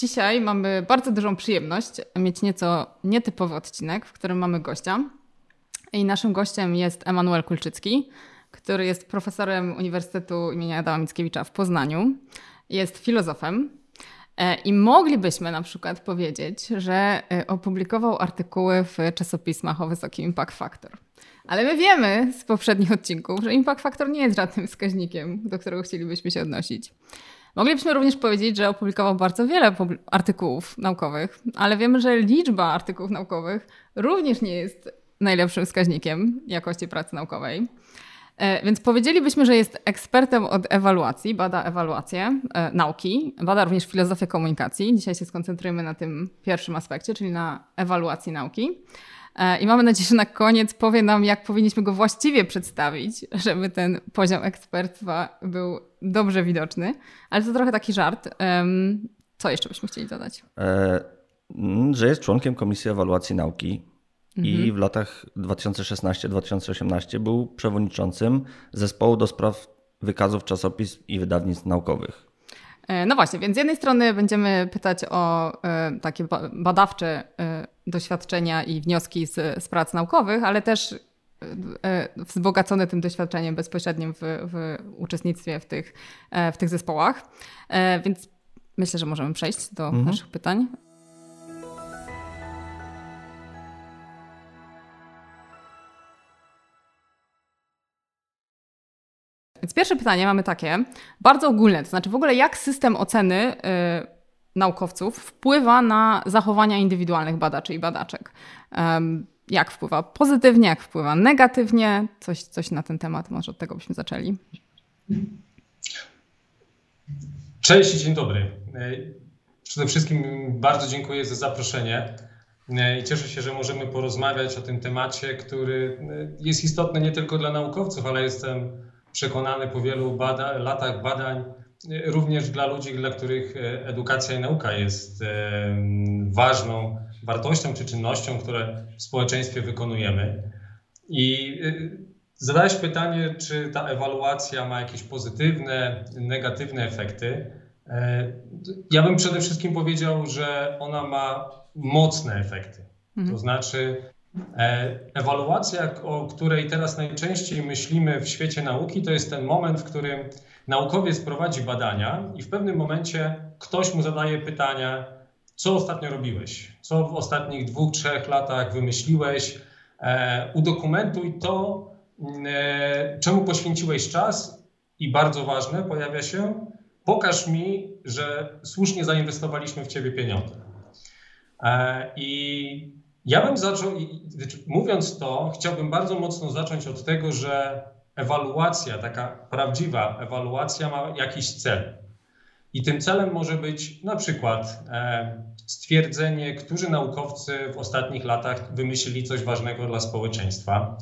Dzisiaj mamy bardzo dużą przyjemność mieć nieco nietypowy odcinek, w którym mamy gościa. I naszym gościem jest Emanuel Kulczycki, który jest profesorem Uniwersytetu im. Adama Mickiewicza w Poznaniu. Jest filozofem. E, I moglibyśmy na przykład powiedzieć, że e, opublikował artykuły w czasopismach o wysokim impact factor. Ale my wiemy z poprzednich odcinków, że impact factor nie jest żadnym wskaźnikiem, do którego chcielibyśmy się odnosić. Moglibyśmy również powiedzieć, że opublikował bardzo wiele artykułów naukowych, ale wiemy, że liczba artykułów naukowych również nie jest najlepszym wskaźnikiem jakości pracy naukowej. E, więc powiedzielibyśmy, że jest ekspertem od ewaluacji, bada ewaluację e, nauki, bada również filozofię komunikacji. Dzisiaj się skoncentrujemy na tym pierwszym aspekcie, czyli na ewaluacji nauki. E, I mamy nadzieję, że na koniec powie nam, jak powinniśmy go właściwie przedstawić, żeby ten poziom ekspertstwa był dobrze widoczny. Ale to trochę taki żart. Co jeszcze byśmy chcieli dodać? E, że jest członkiem Komisji Ewaluacji Nauki i mhm. w latach 2016-2018 był przewodniczącym zespołu do spraw wykazów czasopism i wydawnictw naukowych. E, no właśnie, więc z jednej strony będziemy pytać o y, takie badawcze y, doświadczenia i wnioski z, z prac naukowych, ale też wzbogacone tym doświadczeniem bezpośrednim w, w uczestnictwie w tych, w tych zespołach. Więc myślę, że możemy przejść do mhm. naszych pytań. Więc pierwsze pytanie mamy takie, bardzo ogólne, to znaczy w ogóle jak system oceny y, naukowców wpływa na zachowania indywidualnych badaczy i badaczek? Um, jak wpływa pozytywnie, jak wpływa negatywnie? Coś, coś na ten temat, może od tego byśmy zaczęli. Cześć i dzień dobry. Przede wszystkim bardzo dziękuję za zaproszenie i cieszę się, że możemy porozmawiać o tym temacie, który jest istotny nie tylko dla naukowców, ale jestem przekonany po wielu bada latach badań, również dla ludzi, dla których e, edukacja i nauka jest e, ważną wartością czy czynnością, które w społeczeństwie wykonujemy. I e, zadałeś pytanie, czy ta ewaluacja ma jakieś pozytywne, negatywne efekty. Ja bym przede wszystkim powiedział, że ona ma mocne efekty. Mhm. To znaczy, E, ewaluacja, o której teraz najczęściej myślimy w świecie nauki, to jest ten moment, w którym naukowiec prowadzi badania i w pewnym momencie ktoś mu zadaje pytania, co ostatnio robiłeś, co w ostatnich dwóch, trzech latach wymyśliłeś, e, udokumentuj to, e, czemu poświęciłeś czas i bardzo ważne pojawia się, pokaż mi, że słusznie zainwestowaliśmy w ciebie pieniądze. I ja bym zaczął, znaczy, mówiąc to, chciałbym bardzo mocno zacząć od tego, że ewaluacja, taka prawdziwa ewaluacja ma jakiś cel. I tym celem może być na przykład e, stwierdzenie, którzy naukowcy w ostatnich latach wymyślili coś ważnego dla społeczeństwa.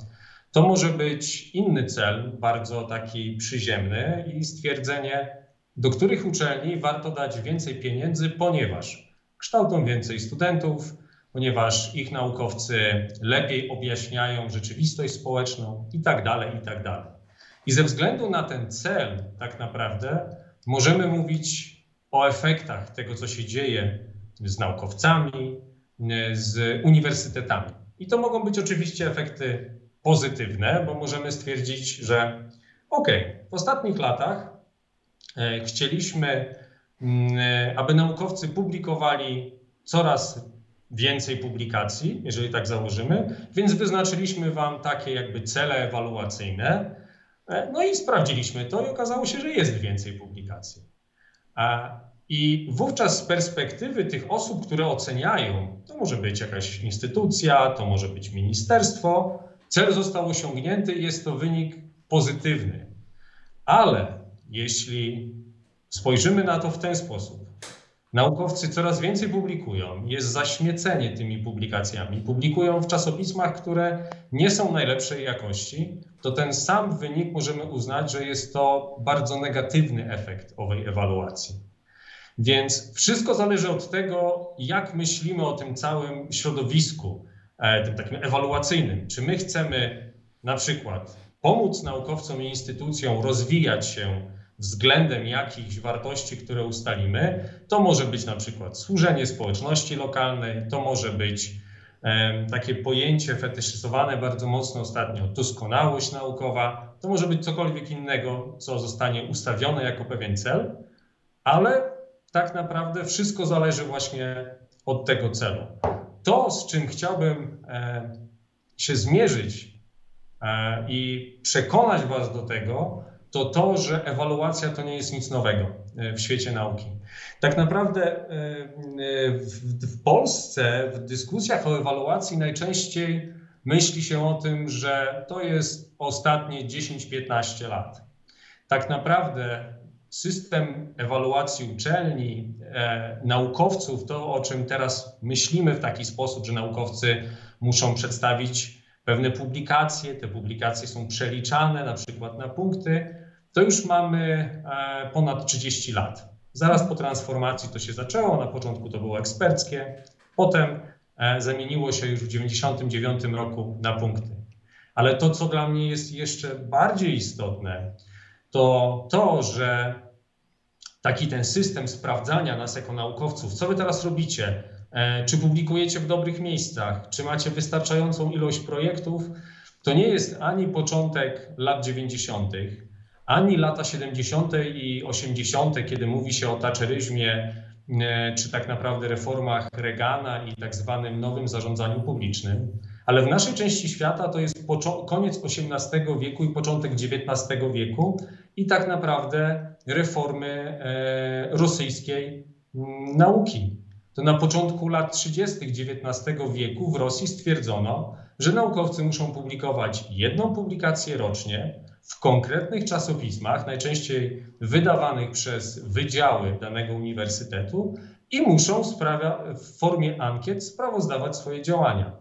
To może być inny cel, bardzo taki przyziemny, i stwierdzenie, do których uczelni warto dać więcej pieniędzy, ponieważ kształcą więcej studentów, ponieważ ich naukowcy lepiej objaśniają rzeczywistość społeczną i tak dalej, i tak dalej. I ze względu na ten cel, tak naprawdę, możemy mówić o efektach tego, co się dzieje z naukowcami, z uniwersytetami. I to mogą być oczywiście efekty pozytywne, bo możemy stwierdzić, że ok, w ostatnich latach e, chcieliśmy, mm, aby naukowcy publikowali coraz więcej publikacji, jeżeli tak założymy, więc wyznaczyliśmy Wam takie jakby cele ewaluacyjne, e, no i sprawdziliśmy to i okazało się, że jest więcej publikacji. I wówczas z perspektywy tych osób, które oceniają, to może być jakaś instytucja, to może być ministerstwo, cel został osiągnięty i jest to wynik pozytywny. Ale jeśli spojrzymy na to w ten sposób, Naukowcy coraz więcej publikują, jest zaśmiecenie tymi publikacjami. Publikują w czasopismach, które nie są najlepszej jakości. To ten sam wynik możemy uznać, że jest to bardzo negatywny efekt owej ewaluacji. Więc wszystko zależy od tego, jak myślimy o tym całym środowisku, e, tym takim ewaluacyjnym. Czy my chcemy na przykład pomóc naukowcom i instytucjom rozwijać się względem jakichś wartości, które ustalimy. To może być na przykład służenie społeczności lokalnej, to może być takie pojęcie fetyszyzowane bardzo mocno ostatnio, doskonałość naukowa, to może być cokolwiek innego, co zostanie ustawione jako pewien cel, ale tak naprawdę wszystko zależy właśnie od tego celu. To, z czym chciałbym się zmierzyć e, i przekonać Was do tego, to to, że ewaluacja to nie jest nic nowego e, w świecie nauki. Tak naprawdę e, w, Polsce w dyskusjach o ewaluacji najczęściej myśli się o tym, że to jest ostatnie 10-15 lat. Tak naprawdę system ewaluacji uczelni, e, naukowców, to o czym teraz myślimy w taki sposób, że naukowcy muszą przedstawić pewne publikacje, te publikacje są przeliczane na przykład na punkty, to już mamy e, ponad 30 lat. Zaraz po transformacji to się zaczęło, na początku to było eksperckie, potem e, zamieniło się już w 1999 roku na punkty. Ale to, co dla mnie jest jeszcze bardziej istotne, to to, że taki ten system sprawdzania nas jako naukowców, co wy teraz robicie, czy publikujecie w dobrych miejscach, czy macie wystarczającą ilość projektów, to nie jest ani początek lat 90., ani lata 70. i 80., kiedy mówi się o taczeryzmie, e, czy tak naprawdę reformach Reagana i tak zwanym nowym zarządzaniu publicznym, ale w naszej części świata to jest koniec XVIII wieku i początek XIX wieku i tak naprawdę reformy e, rosyjskiej nauki. To na początku lat 30. XIX wieku w Rosji stwierdzono, że naukowcy muszą publikować jedną publikację rocznie, w konkretnych czasopismach, najczęściej wydawanych przez wydziały danego uniwersytetu i muszą w formie ankiet sprawozdawać swoje działania.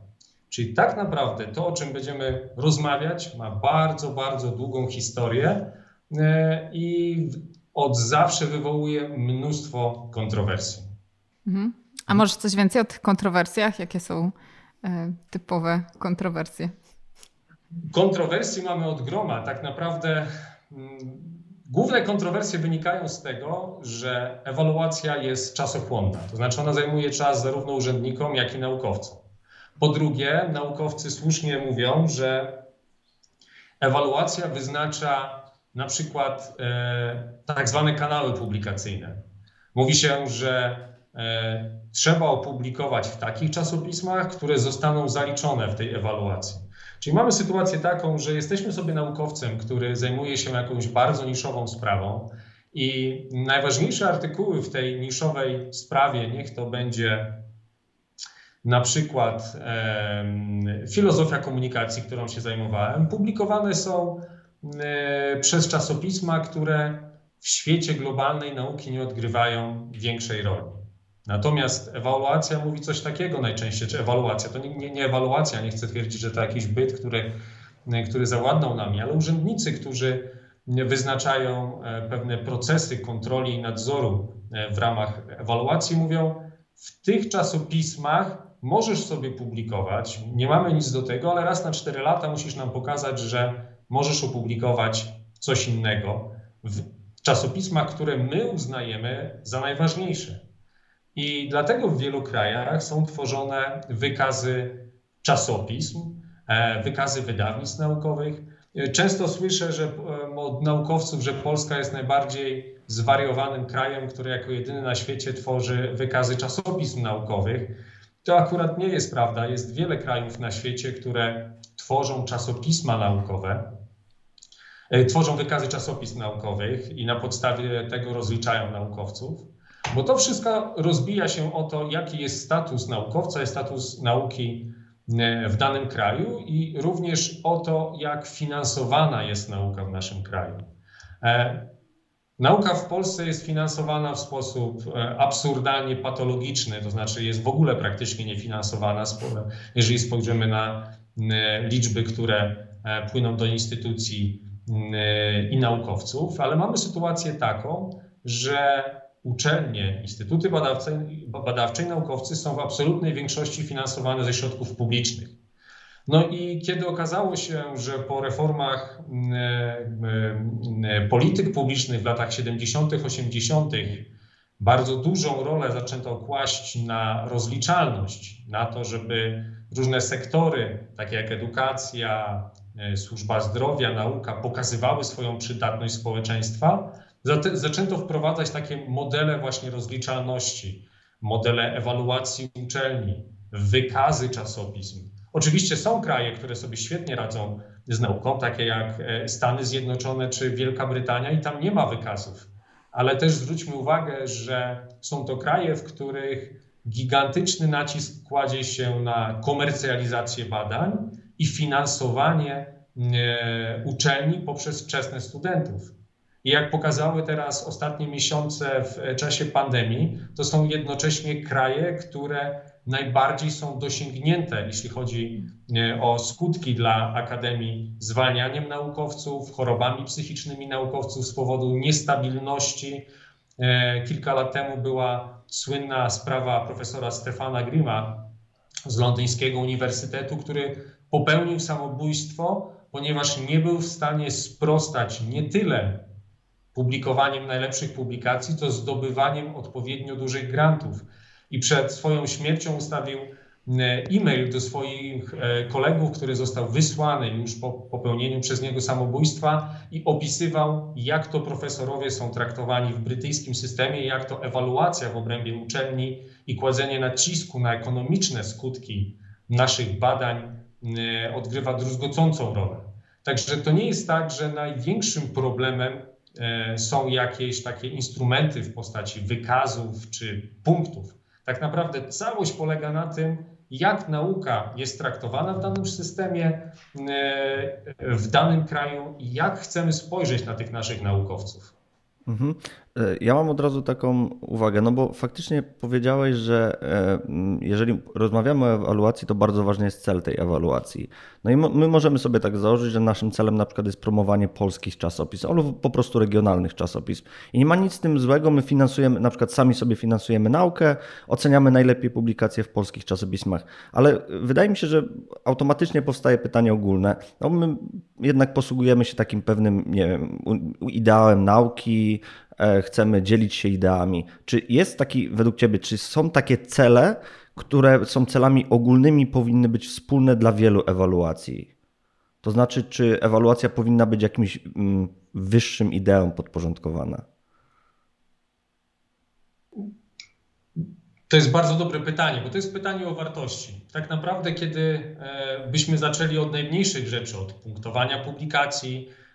Czyli tak naprawdę to, o czym będziemy rozmawiać, ma bardzo, bardzo długą historię e, i od zawsze wywołuje mnóstwo kontrowersji. Mhm. A może coś więcej o tych kontrowersjach? Jakie są e, typowe kontrowersje? Kontrowersji mamy od groma. Tak naprawdę mm, główne kontrowersje wynikają z tego, że ewaluacja jest czasochłonna. To znaczy ona zajmuje czas zarówno urzędnikom, jak i naukowcom. Po drugie, naukowcy słusznie mówią, że ewaluacja wyznacza na przykład e, tak zwane kanały publikacyjne. Mówi się, że trzeba opublikować w takich czasopismach, które zostaną zaliczone w tej ewaluacji. Czyli mamy sytuację taką, że jesteśmy sobie naukowcem, który zajmuje się jakąś bardzo niszową sprawą i najważniejsze artykuły w tej niszowej sprawie, niech to będzie na przykład e, filozofia komunikacji, którą się zajmowałem, publikowane są e, przez czasopisma, które w świecie globalnej nauki nie odgrywają większej roli. Natomiast ewaluacja mówi coś takiego najczęściej, czy ewaluacja, to nie, nie, nie ewaluacja, nie chcę twierdzić, że to jakiś byt, który, który zawładnął nami, ale urzędnicy, którzy wyznaczają e, pewne procesy kontroli i nadzoru e, w ramach ewaluacji, mówią, w tych czasopismach możesz sobie publikować, nie mamy nic do tego, ale raz na cztery lata musisz nam pokazać, że możesz opublikować coś innego w czasopismach, które my uznajemy za najważniejsze. I dlatego w wielu krajach są tworzone wykazy czasopism, e, wykazy wydawnictw naukowych. Często słyszę że, e, od naukowców, że Polska jest najbardziej zwariowanym krajem, który jako jedyny na świecie tworzy wykazy czasopism naukowych. To akurat nie jest prawda. Jest wiele krajów na świecie, które tworzą czasopisma naukowe, e, tworzą wykazy czasopism naukowych i na podstawie tego rozliczają naukowców. Bo to wszystko rozbija się o to, jaki jest status naukowca, jest status nauki e, w danym kraju i również o to, jak finansowana jest nauka w naszym kraju. E, nauka w Polsce jest finansowana w sposób e, absurdalnie patologiczny, to znaczy jest w ogóle praktycznie niefinansowana, jeżeli spojrzymy na liczby, które płyną do instytucji i naukowców, ale mamy sytuację taką, że uczelnie, instytuty badawcze, badawcze i naukowcy są w absolutnej większości finansowane ze środków publicznych. No i kiedy okazało się, że po reformach polityk publicznych w latach 70., 80., bardzo dużą rolę zaczęto kłaść na rozliczalność, na to, żeby różne sektory, takie jak edukacja, e, służba zdrowia, nauka, pokazywały swoją przydatność społeczeństwa, zaczęto wprowadzać takie modele właśnie rozliczalności, modele ewaluacji uczelni, wykazy czasopism. Oczywiście są kraje, które sobie świetnie radzą z nauką, takie jak e, Stany Zjednoczone czy Wielka Brytania, i tam nie ma wykazów. Ale też zwróćmy uwagę, że są to kraje, w których gigantyczny nacisk kładzie się na komercjalizację badań i finansowanie e, uczelni poprzez wczesne studentów. I jak pokazały teraz ostatnie miesiące w czasie pandemii, to są jednocześnie kraje, które najbardziej są dosięgnięte, jeśli chodzi e, o skutki dla akademii zwalnianiem naukowców, chorobami psychicznymi naukowców z powodu niestabilności. E, kilka lat temu była słynna sprawa profesora Stefana Grima z londyńskiego uniwersytetu, który popełnił samobójstwo, ponieważ nie był w stanie sprostać nie tyle publikowaniem najlepszych publikacji, co zdobywaniem odpowiednio dużych grantów. I przed swoją śmiercią ustawił e, e-mail do swoich e, kolegów, który został wysłany już po popełnieniu przez niego samobójstwa i opisywał, jak to profesorowie są traktowani w brytyjskim systemie, jak to ewaluacja w obrębie uczelni i kładzenie nacisku na ekonomiczne skutki naszych badań e, odgrywa druzgocącą rolę. Także to nie jest tak, że największym problemem są jakieś takie instrumenty w postaci wykazów czy punktów. Tak naprawdę całość polega na tym, jak nauka jest traktowana w danym systemie, e, w danym kraju i jak chcemy spojrzeć na tych naszych naukowców. Mhm. E, ja mam od razu taką uwagę, no bo faktycznie powiedziałeś, że e, jeżeli rozmawiamy o ewaluacji, to bardzo ważny jest cel tej ewaluacji. No i my możemy sobie tak założyć, że naszym celem na przykład jest promowanie polskich czasopism albo po prostu regionalnych czasopism. I nie ma nic z tym złego, my finansujemy, na przykład sami sobie finansujemy naukę, oceniamy najlepiej publikacje w polskich czasopismach, ale wydaje mi się, że automatycznie powstaje pytanie ogólne. No my jednak posługujemy się takim pewnym, nie wiem, ideałem nauki, chcemy dzielić się ideami. Czy jest taki, według Ciebie, czy są takie cele, które są celami ogólnymi, powinny być wspólne dla wielu ewaluacji? To znaczy, czy ewaluacja powinna być jakimś mm, wyższym ideom podporządkowana? To jest bardzo dobre pytanie, bo to jest pytanie o wartości. Tak naprawdę, kiedy e, byśmy zaczęli od najmniejszych rzeczy, od punktowania publikacji, E,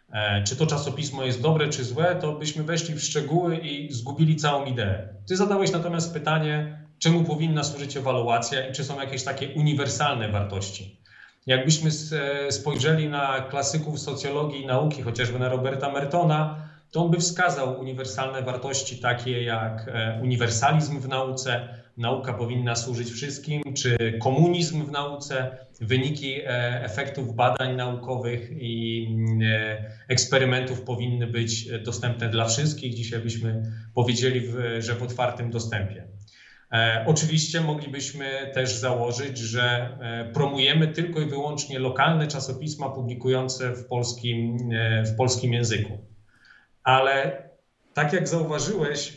czy to czasopismo jest dobre czy złe, to byśmy weszli w szczegóły i zgubili całą ideę. Ty zadałeś natomiast pytanie, czemu powinna służyć ewaluacja i czy są jakieś takie uniwersalne wartości. Jakbyśmy e, spojrzeli na klasyków socjologii i nauki, chociażby na Roberta Mertona, to on by wskazał uniwersalne wartości takie jak e, uniwersalizm w nauce, nauka powinna służyć wszystkim, czy komunizm w nauce, wyniki e, efektów badań naukowych i e, eksperymentów powinny być dostępne dla wszystkich. Dzisiaj byśmy powiedzieli, że w otwartym dostępie. E, oczywiście moglibyśmy też założyć, że promujemy tylko i wyłącznie lokalne czasopisma publikujące w polskim, w polskim języku. Ale tak jak zauważyłeś,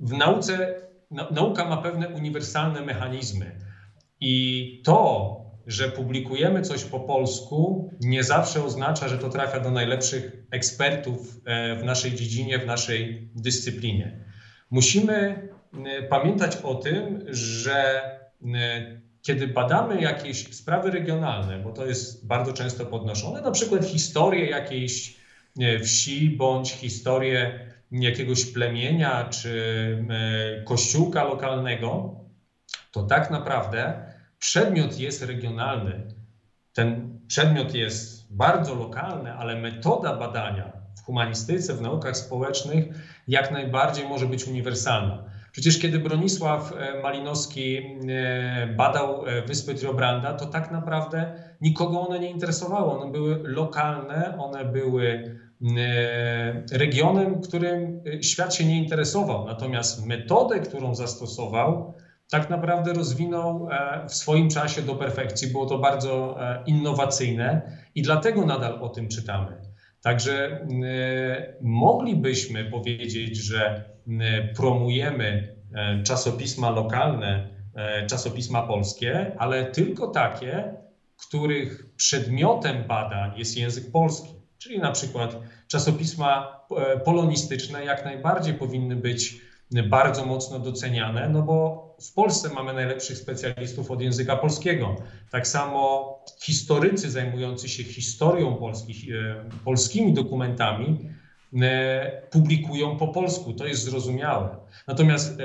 w nauce nauka ma pewne uniwersalne mechanizmy. I to, że publikujemy coś po polsku, nie zawsze oznacza, że to trafia do najlepszych ekspertów e, w naszej dziedzinie, w naszej dyscyplinie. Musimy e, pamiętać o tym, że e, kiedy badamy jakieś sprawy regionalne, bo to jest bardzo często podnoszone, na przykład historię jakiejś wsi bądź historię jakiegoś plemienia czy kościółka lokalnego, to tak naprawdę przedmiot jest regionalny. Ten przedmiot jest bardzo lokalny, ale metoda badania w humanistyce, w naukach społecznych jak najbardziej może być uniwersalna. Przecież kiedy Bronisław e, Malinowski e, badał e, wyspy Triobranda, to tak naprawdę nikogo one nie interesowały. One były lokalne, one były regionem, którym świat się nie interesował. Natomiast metodę, którą zastosował, tak naprawdę rozwinął w swoim czasie do perfekcji. Było to bardzo innowacyjne i dlatego nadal o tym czytamy. Także moglibyśmy powiedzieć, że promujemy czasopisma lokalne, czasopisma polskie, ale tylko takie, których przedmiotem badań jest język polski. Czyli na przykład czasopisma e, polonistyczne jak najbardziej powinny być bardzo mocno doceniane, no bo w Polsce mamy najlepszych specjalistów od języka polskiego. Tak samo historycy zajmujący się historią polskich, e, polskimi dokumentami e, publikują po polsku. To jest zrozumiałe. Natomiast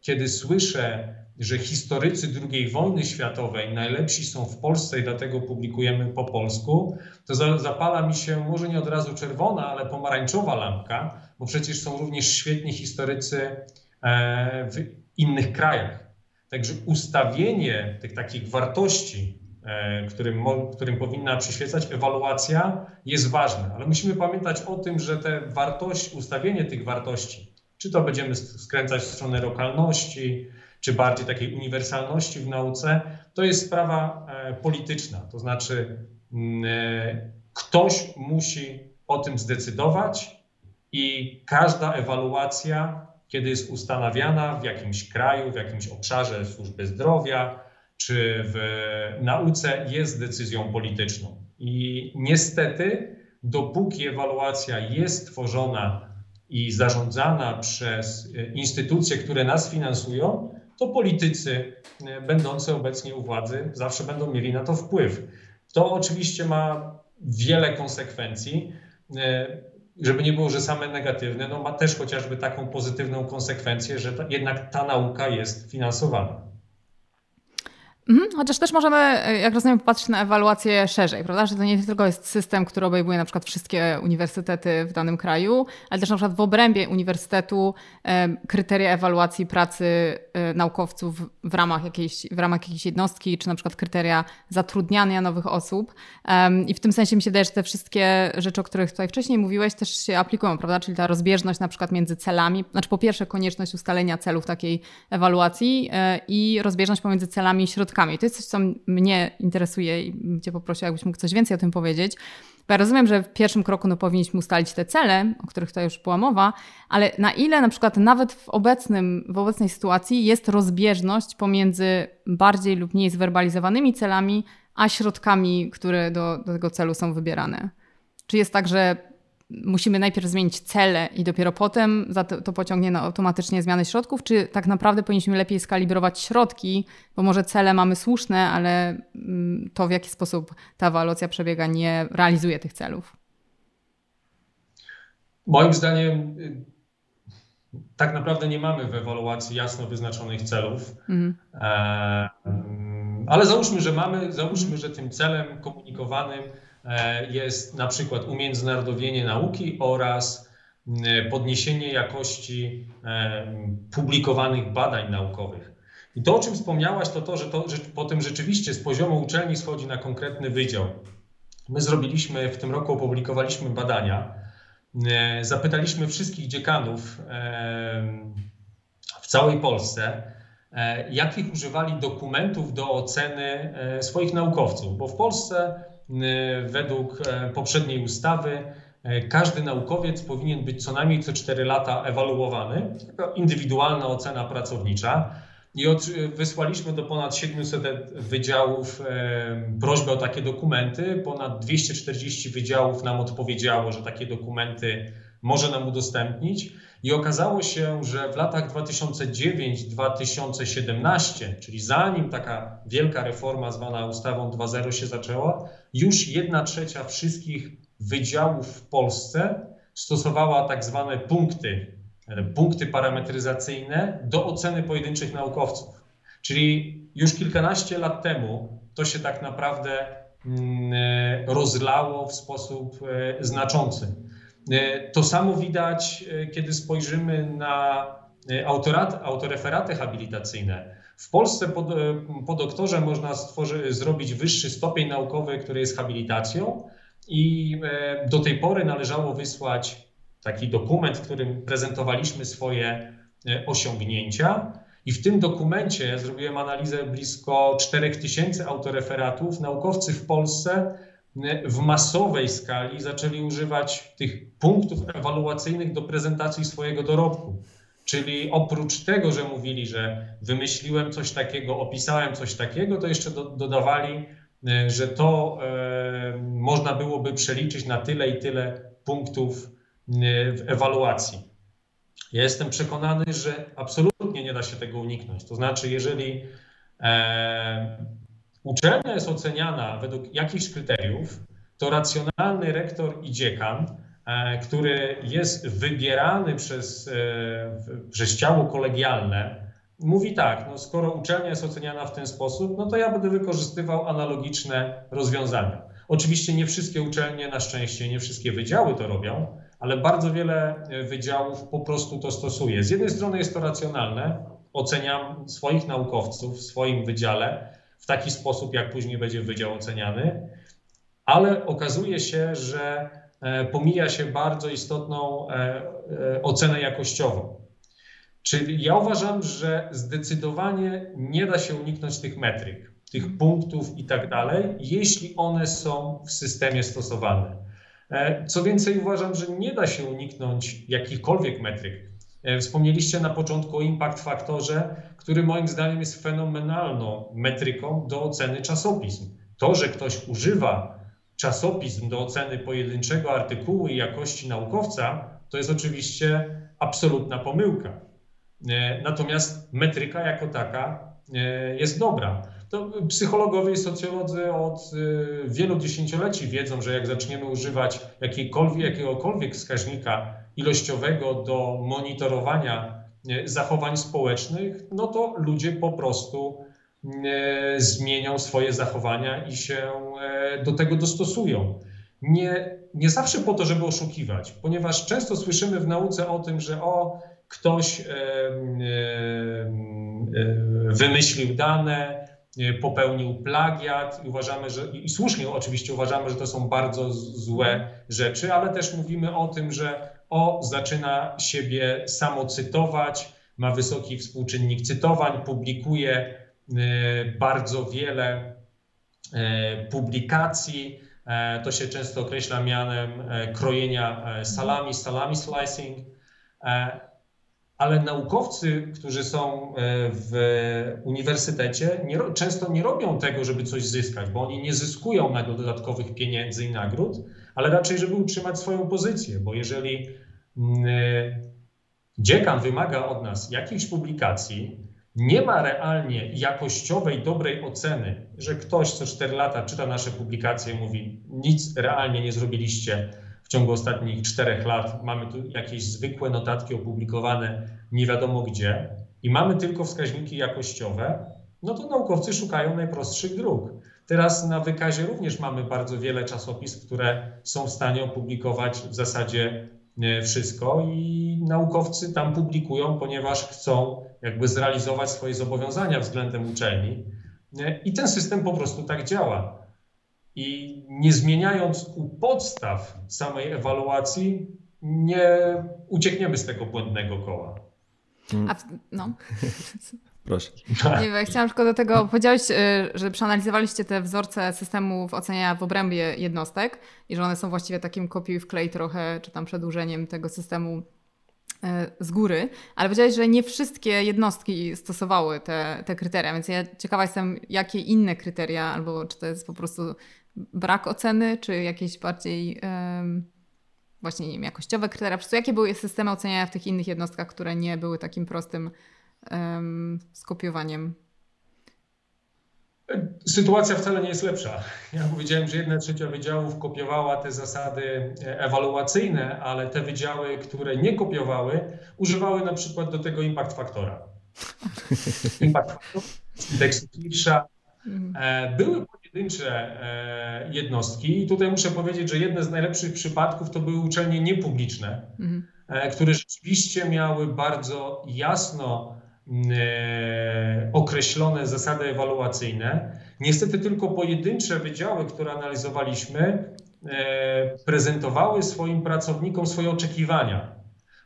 kiedy słyszę że historycy II wojny światowej najlepsi są w Polsce i dlatego publikujemy po polsku, to zapala mi się może nie od razu czerwona, ale pomarańczowa lampka, bo przecież są również świetni historycy e, w innych krajach. Także ustawienie tych takich wartości, e, którym, którym powinna przyświecać ewaluacja, jest ważne, ale musimy pamiętać o tym, że te wartości, ustawienie tych wartości, czy to będziemy skręcać w stronę lokalności, czy bardziej takiej uniwersalności w nauce, to jest sprawa e, polityczna. To znaczy, mm, e, ktoś musi o tym zdecydować i każda ewaluacja, kiedy jest ustanawiana w jakimś kraju, w jakimś obszarze służby zdrowia czy w nauce, jest decyzją polityczną. I niestety, dopóki ewaluacja jest tworzona i zarządzana przez e, instytucje, które nas finansują, to politycy e, będący obecnie u władzy zawsze będą mieli na to wpływ. To oczywiście ma wiele konsekwencji. E, żeby nie było, że same negatywne, no ma też chociażby taką pozytywną konsekwencję, że ta, jednak ta nauka jest finansowana. Mhm, chociaż też możemy, e, jak rozumiem, popatrzeć na ewaluację szerzej, prawda? Że to nie tylko jest system, który obejmuje na przykład wszystkie uniwersytety w danym kraju, ale też na przykład w obrębie uniwersytetu kryteria ewaluacji pracy e, naukowców w ramach jakiejś, w ramach jakiejś jednostki, czy na przykład kryteria zatrudniania nowych osób. I w tym sensie mi się wydaje, że te wszystkie rzeczy, o których tutaj wcześniej mówiłeś, też się aplikują, prawda? Czyli ta rozbieżność na przykład między celami, znaczy po pierwsze konieczność ustalenia celów takiej ewaluacji e, i rozbieżność pomiędzy celami i środkami To jest coś, co mnie interesuje i Cię poprosiła, jakbyś mógł coś więcej o tym powiedzieć. Bo ja rozumiem, że w pierwszym kroku no, powinniśmy ustalić te cele, o których tutaj już była mowa, ale na ile na przykład nawet w, obecnym, w obecnej sytuacji jest rozbieżność pomiędzy bardziej lub mniej zwerbalizowanymi celami, a środkami, które do, do tego celu są wybierane? Czy jest tak, że musimy najpierw zmienić cele i dopiero potem to, to pociągnie na automatycznie zmianę środków, czy tak naprawdę powinniśmy lepiej skalibrować środki, bo może cele mamy słuszne, ale mm, to w jaki sposób ta ewaluacja przebiega nie realizuje tych celów? Moim zdaniem y, tak naprawdę nie mamy w ewaluacji jasno wyznaczonych celów. Mhm. E, mm, ale załóżmy, że mamy, załóżmy, że tym celem komunikowanym jest na przykład umiędzynarodowienie nauki oraz podniesienie jakości e, publikowanych badań naukowych. I to, o czym wspomniałaś, to to, że, to, że potem rzeczywiście z poziomu uczelni schodzi na konkretny wydział. My zrobiliśmy, w tym roku opublikowaliśmy badania, e, zapytaliśmy wszystkich dziekanów w całej Polsce, jakich używali dokumentów do oceny swoich naukowców, bo w Polsce według e, poprzedniej ustawy e, każdy naukowiec powinien być co najmniej co 4 lata ewaluowany. Indywidualna ocena pracownicza. I od, wysłaliśmy do ponad 700 wydziałów e, prośbę o takie dokumenty. Ponad 240 wydziałów nam odpowiedziało, że takie dokumenty może nam udostępnić. I okazało się, że w latach 2009-2017, czyli zanim taka wielka reforma zwana ustawą 2.0 się zaczęła, już jedna trzecia wszystkich wydziałów w Polsce stosowała tak zwane punkty, punkty parametryzacyjne do oceny pojedynczych naukowców. Czyli już kilkanaście lat temu to się tak naprawdę mm, rozlało w sposób e, znaczący. E, to samo widać, e, kiedy spojrzymy na e, autorat, autoreferaty habilitacyjne. W Polsce po, po doktorze można stworzy, zrobić wyższy stopień naukowy, który jest habilitacją i do tej pory należało wysłać taki dokument, w którym prezentowaliśmy swoje osiągnięcia I w tym dokumencie zrobiłem analizę blisko 4000 autoreferatów. Naukowcy w Polsce w masowej skali zaczęli używać tych punktów ewaluacyjnych do prezentacji swojego dorobku. Czyli oprócz tego, że mówili, że wymyśliłem coś takiego, opisałem coś takiego, to jeszcze do, dodawali, e, że to e, można byłoby przeliczyć na tyle i tyle punktów e, w ewaluacji. Ja jestem przekonany, że absolutnie nie da się tego uniknąć. To znaczy, jeżeli e, uczelnia jest oceniana według jakichś kryteriów, to racjonalny rektor i dziekan E, który jest wybierany przez, e, przez ciało kolegialne, mówi tak, no skoro uczelnia jest oceniana w ten sposób, no to ja będę wykorzystywał analogiczne rozwiązania. Oczywiście nie wszystkie uczelnie, na szczęście, nie wszystkie wydziały to robią, ale bardzo wiele e, wydziałów po prostu to stosuje. Z jednej strony jest to racjonalne, oceniam swoich naukowców w swoim wydziale w taki sposób, jak później będzie wydział oceniany, ale okazuje się, że E, pomija się bardzo istotną e, e, ocenę jakościową. Czyli ja uważam, że zdecydowanie nie da się uniknąć tych metryk, tych punktów i tak dalej, jeśli one są w systemie stosowane. Co więcej, uważam, że nie da się uniknąć jakichkolwiek metryk. Wspomnieliście na początku o impact faktorze, który moim zdaniem jest fenomenalną metryką do oceny czasopism. To, że ktoś używa czasopism do oceny pojedynczego artykułu i jakości naukowca, to jest oczywiście absolutna pomyłka. E, natomiast metryka jako taka e, jest dobra. To psychologowie i socjolodzy od e, wielu dziesięcioleci wiedzą, że jak zaczniemy używać jakiejkolwiek, jakiegokolwiek wskaźnika ilościowego do monitorowania zachowań społecznych, no to ludzie po prostu E, zmienią swoje zachowania i się e, do tego dostosują. Nie, nie zawsze po to, żeby oszukiwać, ponieważ często słyszymy w nauce o tym, że o, ktoś e, wymyślił dane, popełnił plagiat i uważamy, że i słusznie oczywiście uważamy, że to są bardzo złe rzeczy, ale też mówimy o tym, że o zaczyna siebie samocytować, ma wysoki współczynnik cytowań, publikuje E, bardzo wiele e, publikacji. E, to się często określa mianem krojenia salami, salami slicing. Ale naukowcy, którzy są w uniwersytecie, nie, często nie robią tego, żeby coś zyskać, bo oni nie zyskują nagle dodatkowych pieniędzy i nagród, ale raczej, żeby utrzymać swoją pozycję, bo jeżeli mm, dziekan wymaga od nas jakichś publikacji, nie ma realnie jakościowej, dobrej oceny, że ktoś co 4 lata czyta nasze publikacje i mówi, nic realnie nie zrobiliście ciągu ostatnich 4 lat, mamy tu jakieś zwykłe notatki opublikowane nie wiadomo gdzie i mamy tylko wskaźniki jakościowe, no to naukowcy szukają najprostszych dróg. Teraz na wykazie również mamy bardzo wiele czasopism, które są w stanie opublikować w zasadzie e, wszystko i naukowcy tam publikują, ponieważ chcą jakby zrealizować swoje zobowiązania względem uczelni. I ten system po prostu tak działa. I nie zmieniając u podstaw samej ewaluacji, nie uciekniemy z tego błędnego koła. A, no. Proszę. Nie wiem, chciałam tylko do tego, powiedziałeś, y, że przeanalizowaliście te wzorce systemów oceniania w obrębie jednostek i że one są właściwie takim kopiuj wklej trochę, czy tam przedłużeniem tego systemu E, z góry, ale powiedziałeś, że nie wszystkie jednostki stosowały te, te kryteria, więc ja ciekawa jestem, jakie inne kryteria, albo czy to jest po prostu brak oceny, czy jakieś bardziej właśnie nie wiem, jakościowe kryteria. Po prostu jakie były systemy oceniania w tych innych jednostkach, które nie były takim prostym skopiowaniem Sytuacja wcale nie jest lepsza. Ja powiedziałem, że jedna trzecia wydziałów kopiowała te zasady ewaluacyjne, ale te wydziały, które nie kopiowały, używały na przykład do tego impact faktora. Impact faktor, indeksu Kirscha. Mhm. Były pojedyncze e, jednostki i tutaj muszę powiedzieć, że jedne z najlepszych przypadków to były uczelnie niepubliczne, mhm. E, które rzeczywiście miały bardzo jasno E, określone zasady ewaluacyjne. Niestety tylko pojedyncze wydziały, które analizowaliśmy, prezentowały swoim pracownikom swoje oczekiwania.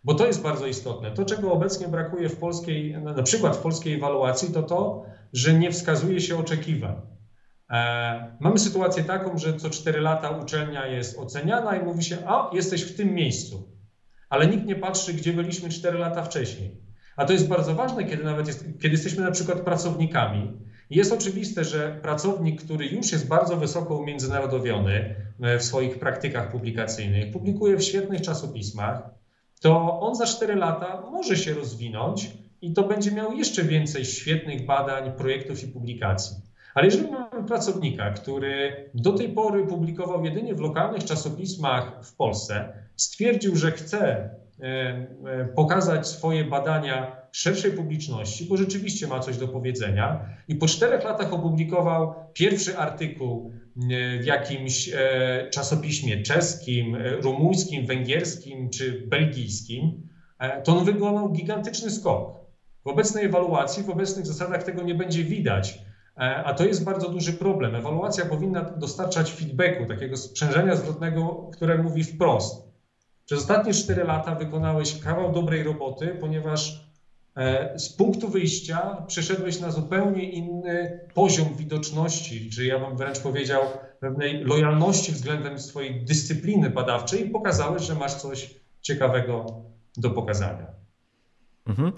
Bo to jest bardzo istotne. To, czego obecnie brakuje w polskiej, na przykład w polskiej ewaluacji, to to, że nie wskazuje się oczekiwań. E, mamy sytuację taką, że co 4 lata uczelnia jest oceniana i mówi się, a jesteś w tym miejscu, ale nikt nie patrzy, gdzie byliśmy 4 lata wcześniej. A to jest bardzo ważne, kiedy nawet jest, kiedy jesteśmy na przykład pracownikami. Jest oczywiste, że pracownik, który już jest bardzo wysoko umiędzynarodowiony e, w swoich praktykach publikacyjnych, publikuje w świetnych czasopismach, to on za 4 lata może się rozwinąć i to będzie miał jeszcze więcej świetnych badań, projektów i publikacji. Ale jeżeli mamy pracownika, który do tej pory publikował jedynie w lokalnych czasopismach w Polsce, stwierdził, że chce e, e, pokazać swoje badania szerszej publiczności, bo rzeczywiście ma coś do powiedzenia, i po czterech latach opublikował pierwszy artykuł e, w jakimś czasopiśmie czeskim, rumuńskim, węgierskim czy belgijskim, to on wykonał gigantyczny skok. W obecnej ewaluacji, w obecnych zasadach tego nie będzie widać, a to jest bardzo duży problem. Ewaluacja powinna dostarczać feedbacku, takiego sprzężenia zwrotnego, które mówi wprost. Przez ostatnie 4 lata wykonałeś kawał dobrej roboty, ponieważ e, z punktu wyjścia przeszedłeś na zupełnie inny poziom widoczności, czy ja bym wręcz powiedział pewnej lojalności względem swojej dyscypliny badawczej i pokazałeś, że masz coś ciekawego do pokazania. Mhm.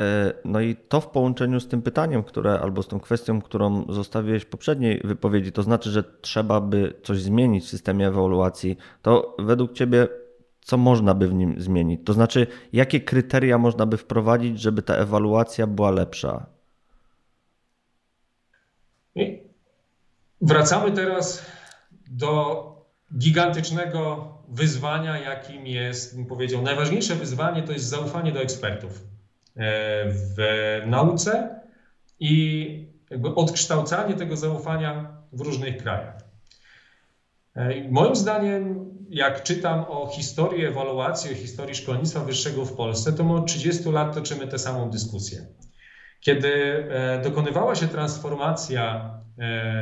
E, no i to w połączeniu z tym pytaniem, które albo z tą kwestią, którą zostawiłeś w poprzedniej wypowiedzi, to znaczy, że trzeba by coś zmienić w systemie ewaluacji, to według Ciebie co można by w nim zmienić? To znaczy, jakie kryteria można by wprowadzić, żeby ta ewaluacja była lepsza? Wracamy teraz do gigantycznego wyzwania, jakim jest, bym powiedział, najważniejsze wyzwanie to jest zaufanie do ekspertów. E, w nauce i jakby odkształcanie tego zaufania w różnych krajach. E, moim zdaniem, jak czytam o historii ewaluacji, o historii szkolnictwa wyższego w Polsce, to my od 30 lat toczymy tę samą dyskusję. Kiedy e, dokonywała się transformacja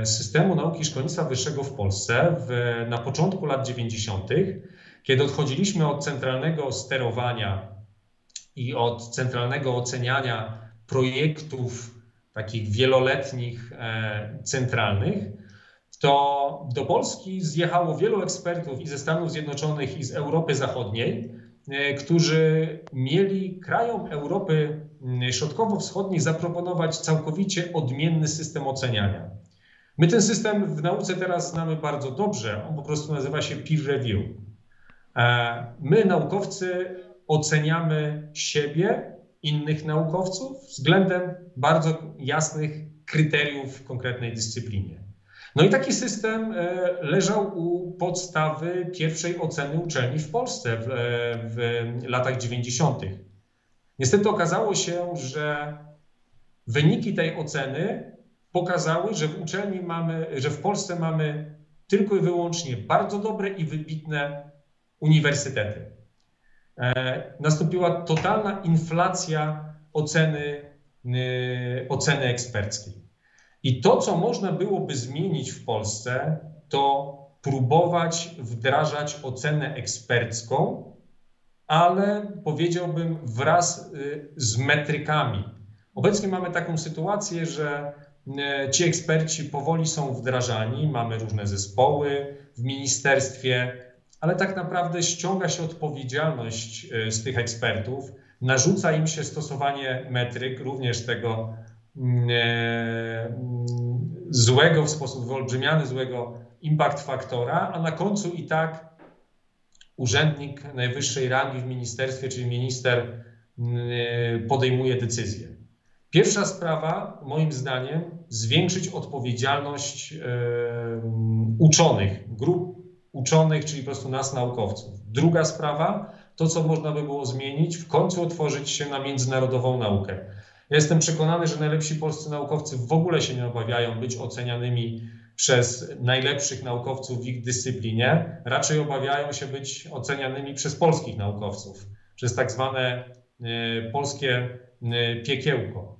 systemu nauki i szkolnictwa wyższego w Polsce w, na początku lat 90., kiedy odchodziliśmy od centralnego sterowania i od centralnego oceniania projektów takich wieloletnich, e, centralnych, to do Polski zjechało wielu ekspertów i ze Stanów Zjednoczonych, i z Europy Zachodniej, e, którzy mieli krajom Europy Środkowo-Wschodniej zaproponować całkowicie odmienny system oceniania. My ten system w nauce teraz znamy bardzo dobrze. On po prostu nazywa się peer review. E, my, naukowcy, oceniamy siebie, innych naukowców względem bardzo jasnych kryteriów w konkretnej dyscyplinie. No i taki system e, leżał u podstawy pierwszej oceny uczelni w Polsce w, e, w latach 90. Niestety okazało się, że wyniki tej oceny pokazały, że w uczelni mamy, że w Polsce mamy tylko i wyłącznie bardzo dobre i wybitne uniwersytety. E, nastąpiła totalna inflacja oceny, e, oceny eksperckiej. I to, co można byłoby zmienić w Polsce, to próbować wdrażać ocenę ekspercką, ale powiedziałbym wraz y, z metrykami. Obecnie mamy taką sytuację, że ci eksperci powoli są wdrażani, mamy różne zespoły w ministerstwie, ale tak naprawdę ściąga się odpowiedzialność e, z tych ekspertów, narzuca im się stosowanie metryk, również tego mm, e, mm, złego w sposób wyolbrzymiany, złego impact faktora, a na końcu i tak urzędnik najwyższej rangi w ministerstwie, czyli minister, mm, e, podejmuje decyzję. Pierwsza sprawa, moim zdaniem, zwiększyć odpowiedzialność uczonych, grup uczonych, czyli po prostu nas, naukowców. Druga sprawa, to co można by było zmienić, w końcu otworzyć się na międzynarodową naukę. Ja jestem przekonany, że najlepsi polscy naukowcy w ogóle się nie obawiają być ocenianymi przez najlepszych naukowców w ich dyscyplinie, raczej obawiają się być ocenianymi przez polskich naukowców, przez tak zwane y, polskie y, piekiełko.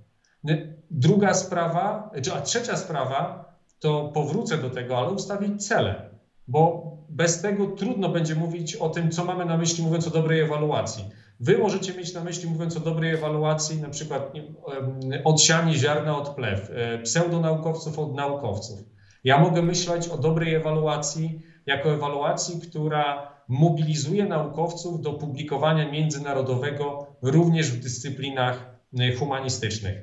Druga sprawa, a trzecia sprawa, to powrócę do tego, ale ustawić cele, bo bez tego trudno będzie mówić o tym, co mamy na myśli, mówiąc o dobrej ewaluacji. Wy możecie mieć na myśli, mówiąc o dobrej ewaluacji, na przykład odsianie ziarna od plew, e, pseudonaukowców od naukowców. Ja mogę myśleć o dobrej ewaluacji jako ewaluacji, która mobilizuje naukowców do publikowania międzynarodowego również w dyscyplinach e, humanistycznych.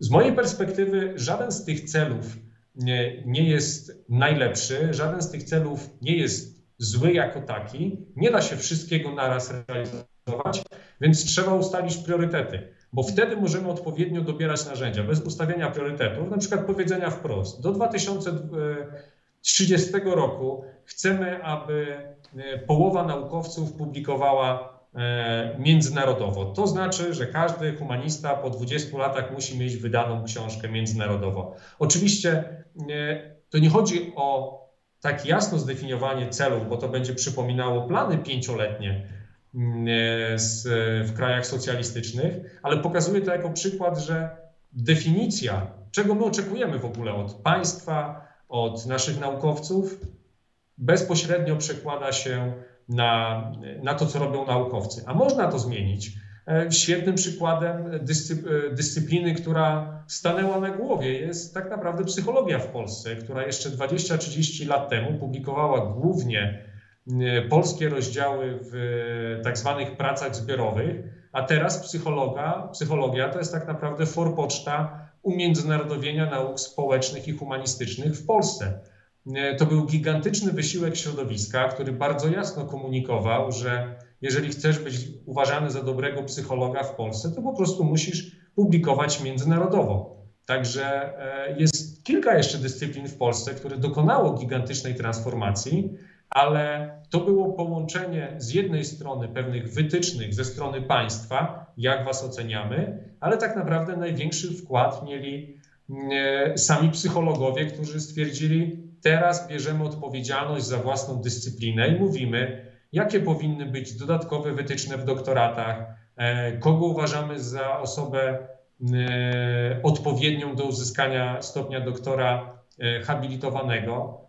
Z mojej perspektywy żaden z tych celów nie, nie jest najlepszy, żaden z tych celów nie jest zły jako taki. Nie da się wszystkiego naraz realizować, więc trzeba ustalić priorytety, bo wtedy możemy odpowiednio dobierać narzędzia. Bez ustawienia priorytetów, na przykład powiedzenia wprost, do 2030 roku chcemy, aby e, połowa naukowców publikowała międzynarodowo. To znaczy, że każdy humanista po 20 latach musi mieć wydaną książkę międzynarodowo. Oczywiście to nie chodzi o tak jasno zdefiniowanie celów, bo to będzie przypominało plany pięcioletnie mm, w krajach socjalistycznych, ale pokazuje to jako przykład, że definicja, czego my oczekujemy w ogóle od państwa, od naszych naukowców, bezpośrednio przekłada się na, na to, co robią naukowcy. A można to zmienić. E, świetnym przykładem dyscypliny, która stanęła na głowie, jest tak naprawdę psychologia w Polsce, która jeszcze 20-30 lat temu publikowała głównie e, polskie rozdziały w tak zwanych pracach zbiorowych, a teraz psychologa, psychologia to jest tak naprawdę forpoczta umiędzynarodowienia nauk społecznych i humanistycznych w Polsce. E, to był gigantyczny wysiłek środowiska, który bardzo jasno komunikował, że jeżeli chcesz być uważany za dobrego psychologa w Polsce, to po prostu musisz publikować międzynarodowo. Także e, jest kilka jeszcze dyscyplin w Polsce, które dokonało gigantycznej transformacji, ale to było połączenie z jednej strony pewnych wytycznych ze strony państwa, jak was oceniamy, ale tak naprawdę największy wkład mieli e, sami psychologowie, którzy stwierdzili, teraz bierzemy odpowiedzialność za własną dyscyplinę i mówimy, jakie powinny być dodatkowe wytyczne w doktoratach, e, kogo uważamy za osobę e, odpowiednią do uzyskania stopnia doktora e, habilitowanego.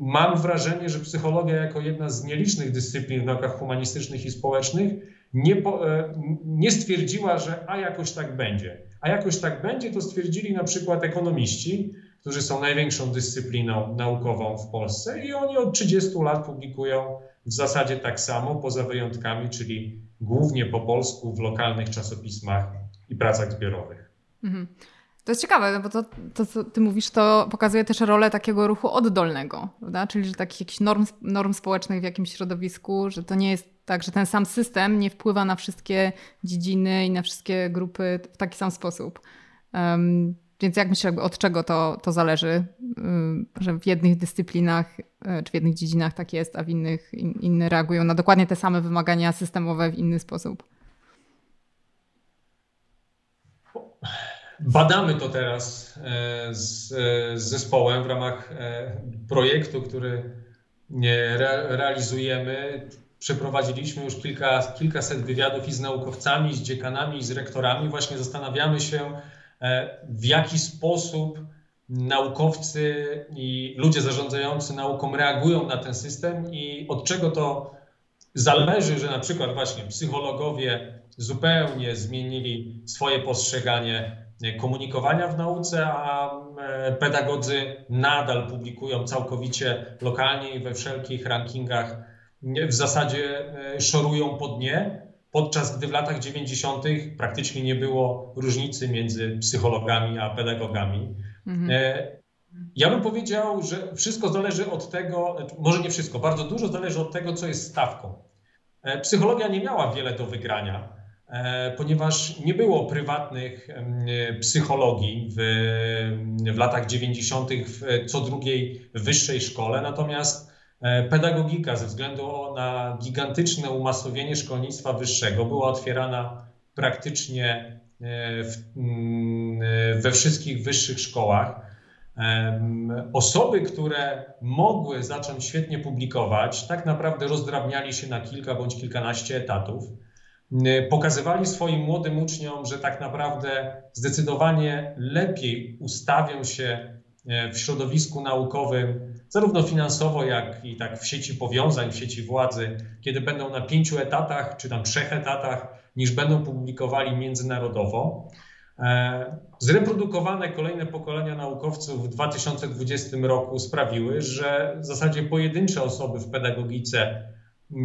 Mam wrażenie, że psychologia jako jedna z nielicznych dyscyplin w naukach humanistycznych i społecznych nie, po, nie stwierdziła, że a jakoś tak będzie. A jakoś tak będzie, to stwierdzili na przykład ekonomiści, którzy są największą dyscypliną naukową w Polsce i oni od 30 lat publikują w zasadzie tak samo, poza wyjątkami, czyli głównie po polsku w lokalnych czasopismach i pracach zbiorowych. Mhm. To jest ciekawe, no bo to, to, co ty mówisz, to pokazuje też rolę takiego ruchu oddolnego, prawda? Czyli że takich jakichś norm, norm społecznych w jakimś środowisku, że to nie jest tak, że ten sam system nie wpływa na wszystkie dziedziny i na wszystkie grupy w taki sam sposób. Więc jak myślę, od czego to, to zależy, że w jednych dyscyplinach e, czy w jednych dziedzinach tak jest, a w innych in, inne reagują na dokładnie te same wymagania systemowe w inny sposób? Badamy to teraz e, z, e, z zespołem w ramach projektu, który realizujemy. Przeprowadziliśmy już kilka, kilkaset wywiadów i z naukowcami, i z dziekanami, i z rektorami. Właśnie zastanawiamy się, w jaki sposób naukowcy i ludzie zarządzający nauką reagują na ten system i od czego to zależy, że na przykład właśnie psychologowie zupełnie zmienili swoje postrzeganie komunikowania w nauce, a e, pedagodzy nadal publikują całkowicie lokalnie i we wszelkich rankingach w zasadzie e, szorują po dnie podczas gdy w latach 90. praktycznie nie było różnicy między psychologami a pedagogami. Mhm. E, ja bym powiedział, że wszystko zależy od tego, może nie wszystko, bardzo dużo zależy od tego, co jest stawką. E, psychologia nie miała wiele do wygrania, e, ponieważ nie było prywatnych psychologii w, w latach 90. w co drugiej wyższej szkole, natomiast pedagogika ze względu na gigantyczne umasowienie szkolnictwa wyższego była otwierana praktycznie e, w, mm, e, we wszystkich wyższych szkołach. Osoby, które mogły zacząć świetnie publikować, tak naprawdę rozdrabniali się na kilka bądź kilkanaście etatów. Pokazywali swoim młodym uczniom, że tak naprawdę zdecydowanie lepiej ustawią się w środowisku naukowym, zarówno finansowo, jak i tak w sieci powiązań, w sieci władzy, kiedy będą na pięciu etatach czy tam trzech etatach, niż będą publikowali międzynarodowo. E, zreprodukowane kolejne pokolenia naukowców w 2020 roku sprawiły, że w zasadzie pojedyncze osoby w pedagogice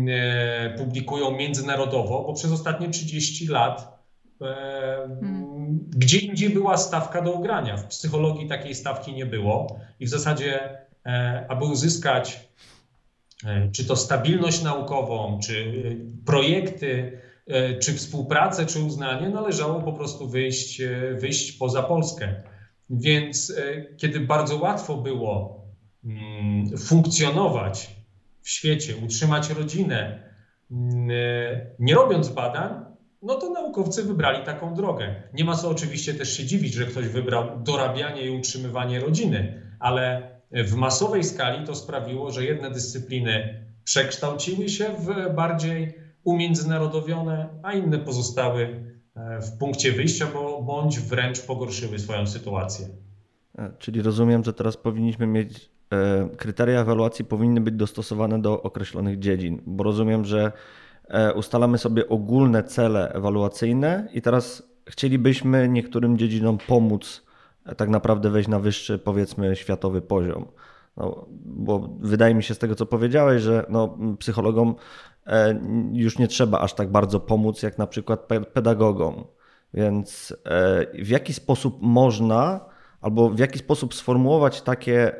e, publikują międzynarodowo, bo przez ostatnie 30 lat hmm. Gdzie indziej była stawka do ugrania. W psychologii takiej stawki nie było i w zasadzie, aby uzyskać czy to stabilność naukową, czy projekty, E, czy współpracę, czy uznanie, należało po prostu wyjść, e, wyjść poza Polskę. Więc e, kiedy bardzo łatwo było mm, funkcjonować w świecie, utrzymać rodzinę, mm, nie robiąc badań, no to naukowcy wybrali taką drogę. Nie ma co oczywiście też się dziwić, że ktoś wybrał dorabianie i utrzymywanie rodziny, ale w masowej skali to sprawiło, że jedne dyscypliny przekształciły się w bardziej umiędzynarodowione, a inne pozostały e, w punkcie wyjścia, bo, bądź wręcz pogorszyły swoją sytuację. E, czyli rozumiem, że teraz powinniśmy mieć e, kryteria ewaluacji powinny być dostosowane do określonych dziedzin, bo rozumiem, że ustalamy sobie ogólne cele ewaluacyjne i teraz chcielibyśmy niektórym dziedzinom pomóc tak naprawdę wejść na wyższy, powiedzmy, światowy poziom. No, bo wydaje mi się z tego, co powiedziałeś, że no, psychologom E, już nie trzeba aż tak bardzo pomóc, jak na przykład pedagogom. Więc e, w jaki sposób można, albo w jaki sposób sformułować takie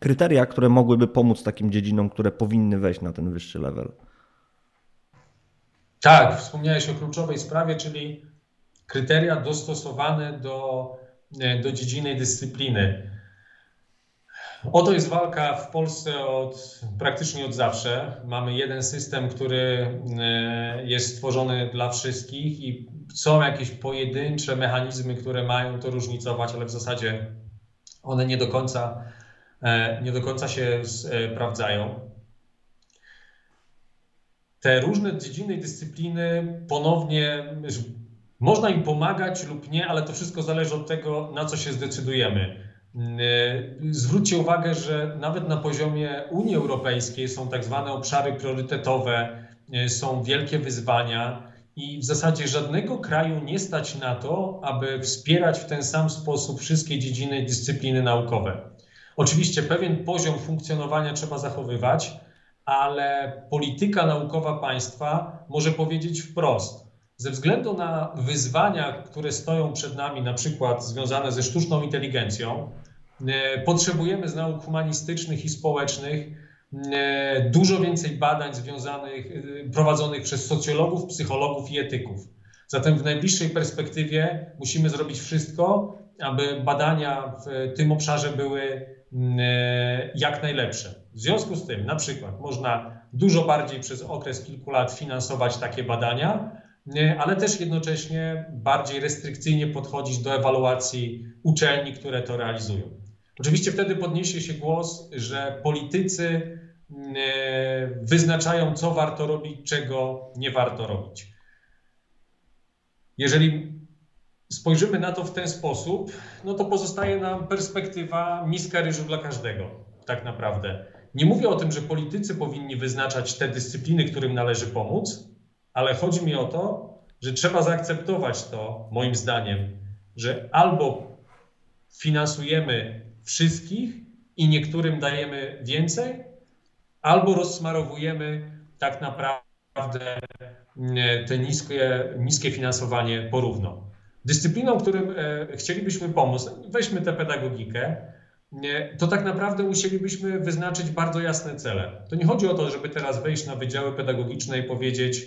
kryteria, które mogłyby pomóc takim dziedzinom, które powinny wejść na ten wyższy level? Tak, wspomniałeś o kluczowej sprawie, czyli kryteria dostosowane do, e, do dziedziny dyscypliny. Oto jest walka w Polsce od praktycznie od zawsze. Mamy jeden system, który e, jest stworzony dla wszystkich i są jakieś pojedyncze mechanizmy, które mają to różnicować, ale w zasadzie one nie do końca, e, nie do końca się sprawdzają. Te różne dziedziny i dyscypliny ponownie można im pomagać lub nie, ale to wszystko zależy od tego, na co się zdecydujemy. Y, zwróćcie uwagę, że nawet na poziomie Unii Europejskiej są tak zwane obszary priorytetowe, y, są wielkie wyzwania i w zasadzie żadnego kraju nie stać na to, aby wspierać w ten sam sposób wszystkie dziedziny i dyscypliny naukowe. Oczywiście pewien poziom funkcjonowania trzeba zachowywać, ale polityka naukowa państwa może powiedzieć wprost, ze względu na wyzwania, które stoją przed nami, na przykład związane ze sztuczną inteligencją, e, potrzebujemy z nauk humanistycznych i społecznych e, dużo więcej badań związanych, e, prowadzonych przez socjologów, psychologów i etyków. Zatem w najbliższej perspektywie musimy zrobić wszystko, aby badania w tym obszarze były jak najlepsze. W związku z tym, na przykład, można dużo bardziej przez okres kilku lat finansować takie badania, ale też jednocześnie bardziej restrykcyjnie podchodzić do ewaluacji uczelni, które to realizują. Oczywiście wtedy podniesie się głos, że politycy e, wyznaczają, co warto robić, czego nie warto robić. Jeżeli spojrzymy na to w ten sposób, no to pozostaje nam perspektywa miska ryżu dla każdego, tak naprawdę. Nie mówię o tym, że politycy powinni wyznaczać te dyscypliny, którym należy pomóc, ale chodzi mi o to, że trzeba zaakceptować to, moim zdaniem, że albo finansujemy wszystkich i niektórym dajemy więcej, albo rozsmarowujemy tak naprawdę mm, te niskie, niskie finansowanie porówno. Dyscypliną, którym e, chcielibyśmy pomóc, weźmy tę pedagogikę, to tak naprawdę musielibyśmy wyznaczyć bardzo jasne cele. To nie chodzi o to, żeby teraz wejść na wydziały pedagogiczne i powiedzieć,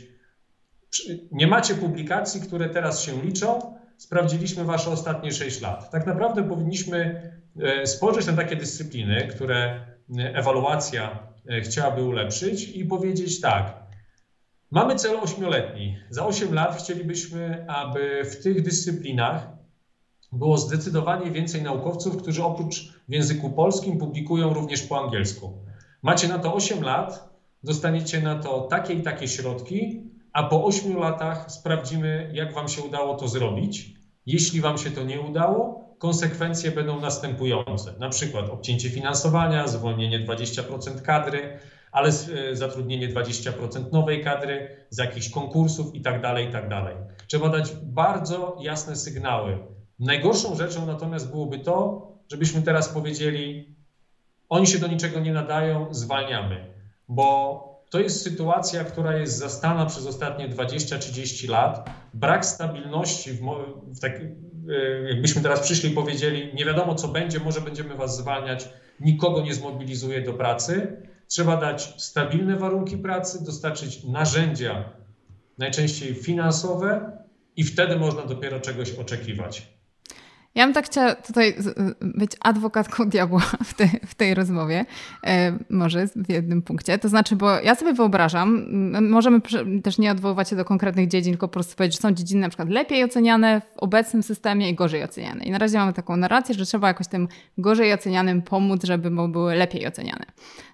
nie macie publikacji, które teraz się liczą, sprawdziliśmy wasze ostatnie 6 lat. Tak naprawdę powinniśmy e, spojrzeć na takie dyscypliny, które e, ewaluacja e, chciałaby ulepszyć i powiedzieć tak, mamy cel ośmioletni. Za 8 lat chcielibyśmy, aby w tych dyscyplinach było zdecydowanie więcej naukowców, którzy oprócz w języku polskim publikują również po angielsku. Macie na to 8 lat, dostaniecie na to takie i takie środki, a po 8 latach sprawdzimy, jak Wam się udało to zrobić. Jeśli Wam się to nie udało, konsekwencje będą następujące. Na przykład obcięcie finansowania, zwolnienie 20% kadry, ale e, zatrudnienie 20% nowej kadry z jakichś konkursów i tak dalej, i tak. Trzeba dać bardzo jasne sygnały. Najgorszą rzeczą natomiast byłoby to, żebyśmy teraz powiedzieli, oni się do niczego nie nadają, zwalniamy, bo to jest sytuacja, która jest zastana przez ostatnie 20-30 lat. Brak stabilności, w, w tak, e, jakbyśmy teraz przyszli i powiedzieli, nie wiadomo co będzie, może będziemy was zwalniać, nikogo nie zmobilizuje do pracy. Trzeba dać stabilne warunki pracy, dostarczyć narzędzia, najczęściej finansowe, i wtedy można dopiero czegoś oczekiwać. Ja bym tak chciała tutaj być adwokatką diabła w, te, w tej rozmowie, e, może w jednym punkcie. To znaczy, bo ja sobie wyobrażam, możemy też nie odwoływać się do konkretnych dziedzin, tylko po prostu powiedzieć, że są dziedziny na przykład lepiej oceniane w obecnym systemie i gorzej oceniane. I na razie mamy taką narrację, że trzeba jakoś tym gorzej ocenianym pomóc, żeby były lepiej oceniane.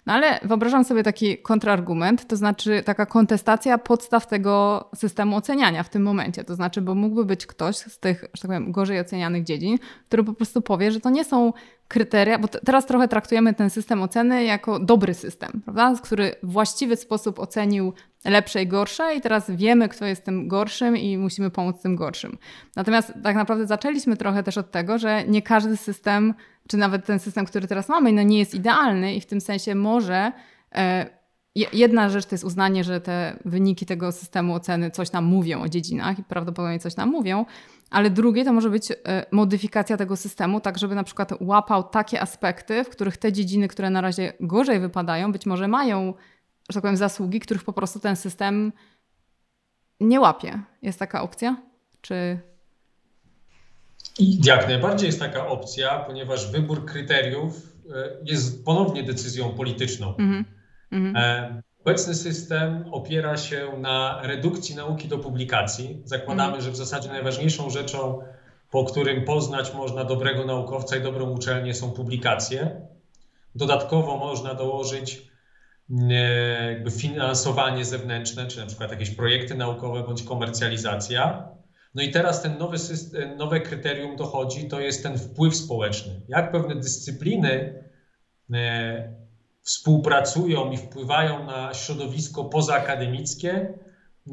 No ale wyobrażam sobie taki kontrargument, to znaczy taka kontestacja podstaw tego systemu oceniania w tym momencie. To znaczy, bo mógłby być ktoś z tych, że tak powiem, gorzej ocenianych dziedzin, który po prostu powie, że to nie są kryteria, bo teraz trochę traktujemy ten system oceny jako dobry system, prawda? który w właściwy sposób ocenił lepsze i gorsze i teraz wiemy, kto jest tym gorszym i musimy pomóc tym gorszym. Natomiast tak naprawdę zaczęliśmy trochę też od tego, że nie każdy system, czy nawet ten system, który teraz mamy, no nie jest idealny i w tym sensie może e, Jedna rzecz to jest uznanie, że te wyniki tego systemu oceny coś nam mówią o dziedzinach i prawdopodobnie coś nam mówią, ale drugie to może być e, modyfikacja tego systemu, tak żeby na przykład łapał takie aspekty, w których te dziedziny, które na razie gorzej wypadają, być może mają, że tak powiem, zasługi, których po prostu ten system nie łapie. Jest taka opcja? Czy i jak najbardziej jest taka opcja, ponieważ wybór kryteriów e, jest ponownie decyzją polityczną. Mm -hmm. Obecny system opiera się na redukcji nauki do publikacji. Zakładamy, -hmm. że w zasadzie najważniejszą rzeczą, po którym poznać można dobrego naukowca i dobrą uczelnię, są publikacje. Dodatkowo można dołożyć e, jakby finansowanie zewnętrzne, czy na przykład jakieś projekty naukowe bądź komercjalizacja. No i teraz ten nowy system, nowe kryterium dochodzi, to jest ten wpływ społeczny. Jak pewne dyscypliny e, współpracują i wpływają na środowisko pozaakademickie,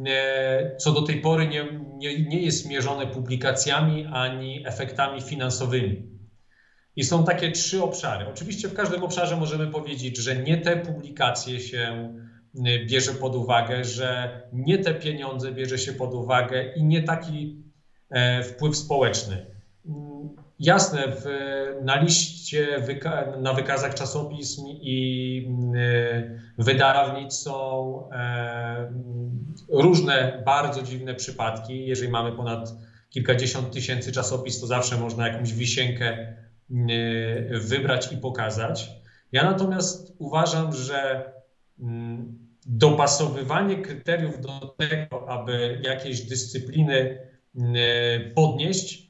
e, co do tej pory nie, nie, nie jest mierzone publikacjami ani efektami finansowymi. I są takie trzy obszary. Oczywiście w każdym obszarze możemy powiedzieć, że nie te publikacje się Y, bierze pod uwagę, że nie te pieniądze bierze się pod uwagę i nie taki e, wpływ społeczny. Jasne, w, na liście, wyka na wykazach czasopism i y, wydawnictw są e, różne bardzo dziwne przypadki. Jeżeli mamy ponad kilkadziesiąt tysięcy czasopism, to zawsze można jakąś wisienkę y, wybrać i pokazać. Ja natomiast uważam, że mm, dopasowywanie kryteriów do tego, aby jakieś dyscypliny e, podnieść,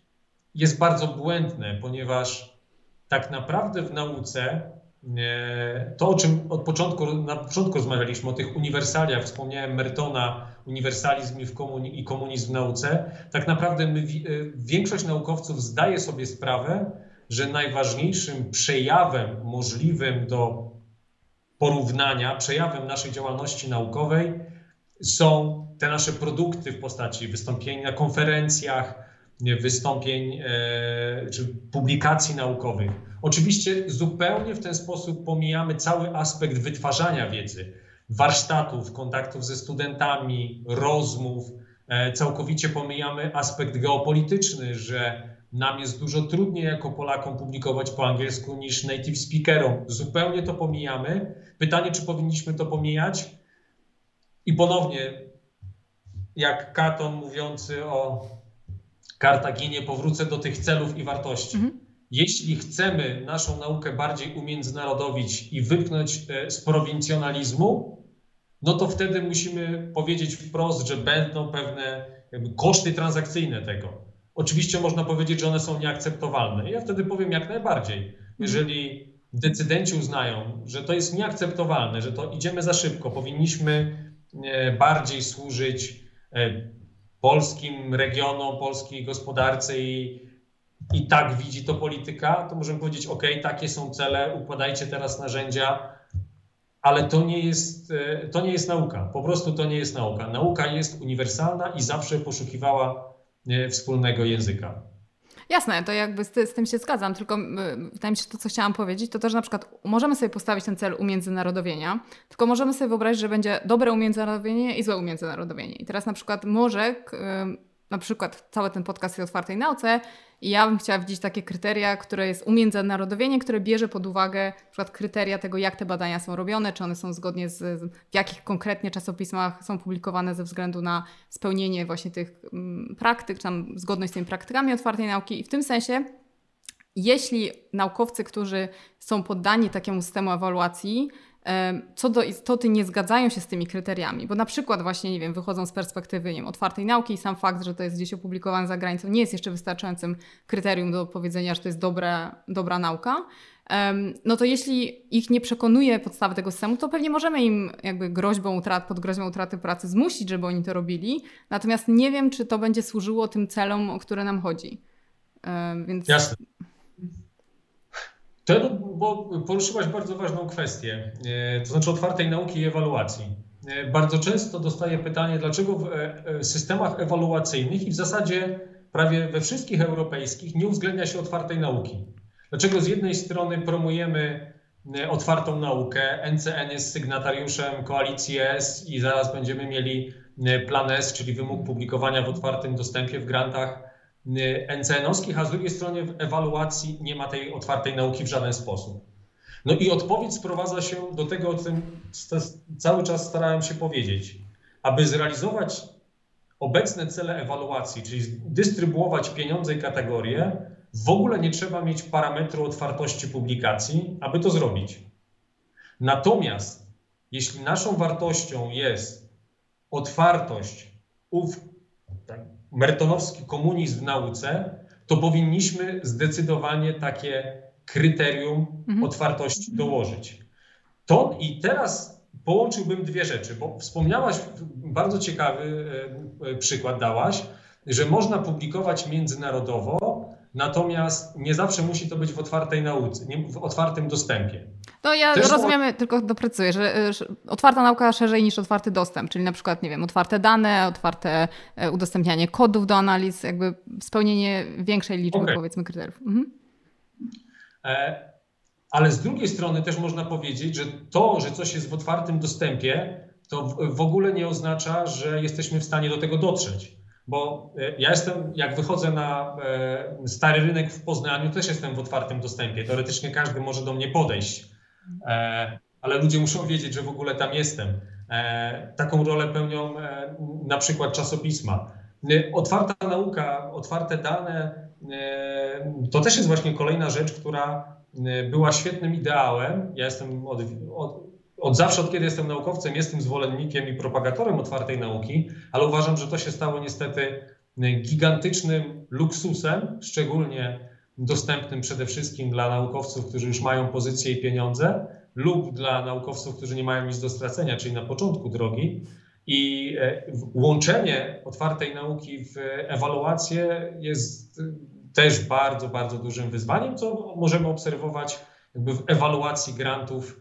jest bardzo błędne, ponieważ tak naprawdę w nauce e, to, o czym od początku, na początku rozmawialiśmy, o tych uniwersaliach, wspomniałem Mertona, uniwersalizm i komunizm w nauce, tak naprawdę my, e, większość naukowców zdaje sobie sprawę, że najważniejszym przejawem możliwym do porównania, przejawem naszej działalności naukowej są te nasze produkty w postaci wystąpień na konferencjach, wystąpień e, czy publikacji naukowych. Oczywiście zupełnie w ten sposób pomijamy cały aspekt wytwarzania wiedzy, warsztatów, kontaktów ze studentami, rozmów. E, całkowicie pomijamy aspekt geopolityczny, że nam jest dużo trudniej jako Polakom publikować po angielsku niż native speakerom. Zupełnie to pomijamy. Pytanie, czy powinniśmy to pomijać? I ponownie, jak Katon mówiący o Kartaginie, powrócę do tych celów i wartości. Mhm. Jeśli chcemy naszą naukę bardziej umiędzynarodowić i wypchnąć e, z prowincjonalizmu, no to wtedy musimy powiedzieć wprost, że będą pewne koszty transakcyjne tego Oczywiście można powiedzieć, że one są nieakceptowalne. Ja wtedy powiem jak najbardziej. Jeżeli decydenci uznają, że to jest nieakceptowalne, że to idziemy za szybko, powinniśmy e, bardziej służyć e, polskim regionom, polskiej gospodarce i, i tak widzi to polityka, to możemy powiedzieć, ok, takie są cele, układajcie teraz narzędzia, ale to nie jest, e, to nie jest nauka. Po prostu to nie jest nauka. Nauka jest uniwersalna i zawsze poszukiwała e, wspólnego języka. Jasne, to jakby z, z, tym się zgadzam, tylko wydaje mi się, że to, co chciałam powiedzieć, to że na przykład możemy sobie postawić ten cel umiędzynarodowienia, tylko możemy sobie wyobrazić, że będzie dobre umiędzynarodowienie i złe umiędzynarodowienie. I teraz na przykład może na przykład cały ten podcast o otwartej nauce i ja bym chciała widzieć takie kryteria, które jest umiędzynarodowienie, które bierze pod uwagę na przykład kryteria tego, jak te badania są robione, czy one są zgodnie z, w jakich konkretnie czasopismach są publikowane ze względu na spełnienie właśnie tych mm, praktyk, czy tam zgodność z tymi praktykami otwartej nauki. I w tym sensie jeśli naukowcy, którzy są poddani takiemu systemu ewaluacji, co do istoty nie zgadzają się z tymi kryteriami, bo na przykład właśnie, nie wiem, wychodzą z perspektywy nie wiem, otwartej nauki i sam fakt, że to jest gdzieś opublikowane za granicą nie jest jeszcze wystarczającym kryterium do powiedzenia, że to jest dobra, dobra nauka, no to jeśli ich nie przekonuje podstawy tego systemu, to pewnie możemy im jakby groźbą utrat, pod groźbą utraty pracy zmusić, żeby oni to robili, natomiast nie wiem, czy to będzie służyło tym celom, o które nam chodzi. Więc... Jasne. To, bo poruszyłaś bardzo ważną kwestię, e, to znaczy otwartej nauki i ewaluacji. E, bardzo często dostaję pytanie, dlaczego w e, systemach ewaluacyjnych i w zasadzie prawie we wszystkich europejskich nie uwzględnia się otwartej nauki. Dlaczego z jednej strony promujemy otwartą naukę, NCN jest sygnatariuszem koalicji S i zaraz będziemy mieli plan S, czyli wymóg publikowania w otwartym dostępie w grantach NCN-owskich, a z drugiej strony w ewaluacji nie ma tej otwartej nauki w żaden sposób. No i odpowiedź sprowadza się do tego, o czym cały czas starałem się powiedzieć. Aby zrealizować obecne cele ewaluacji, czyli dystrybuować pieniądze i kategorie, w ogóle nie trzeba mieć parametru otwartości publikacji, aby to zrobić. Natomiast jeśli naszą wartością jest otwartość mertonowski komunizm w nauce, to powinniśmy zdecydowanie takie kryterium mhm. otwartości dołożyć. To i teraz połączyłbym dwie rzeczy, bo wspomniałaś, bardzo ciekawy e, e, przykład dałaś, że można publikować międzynarodowo, natomiast nie zawsze musi to być w otwartej nauce, w otwartym dostępie. No ja Też rozumiemy, tylko doprecyzuję, że, że otwarta nauka szerzej niż otwarty dostęp, czyli na przykład, nie wiem, otwarte dane, otwarte e, udostępnianie kodów do analiz, jakby spełnienie większej liczby, okay. powiedzmy, kryteriów. Mhm. E, ale z drugiej strony też można powiedzieć, że to, że coś jest w otwartym dostępie, to w ogóle nie oznacza, że jesteśmy w stanie do tego dotrzeć. Bo e, ja jestem, jak wychodzę na stary rynek w Poznaniu, też jestem w otwartym dostępie. Teoretycznie każdy może do mnie podejść E, ale ludzie muszą wiedzieć, że w ogóle tam jestem. E, taką rolę pełnią e, na przykład czasopisma. Otwarta nauka, otwarte dane to też jest właśnie kolejna rzecz, która była świetnym ideałem. Ja jestem od, od, od zawsze, od kiedy jestem naukowcem, jestem zwolennikiem i propagatorem otwartej nauki, ale uważam, że to się stało niestety gigantycznym luksusem, szczególnie dostępnym przede wszystkim dla naukowców, którzy już mają pozycję i pieniądze, lub dla naukowców, którzy nie mają nic do stracenia, czyli na początku drogi. I e, łączenie otwartej nauki w ewaluację jest też bardzo, bardzo dużym wyzwaniem, co możemy obserwować jakby w ewaluacji grantów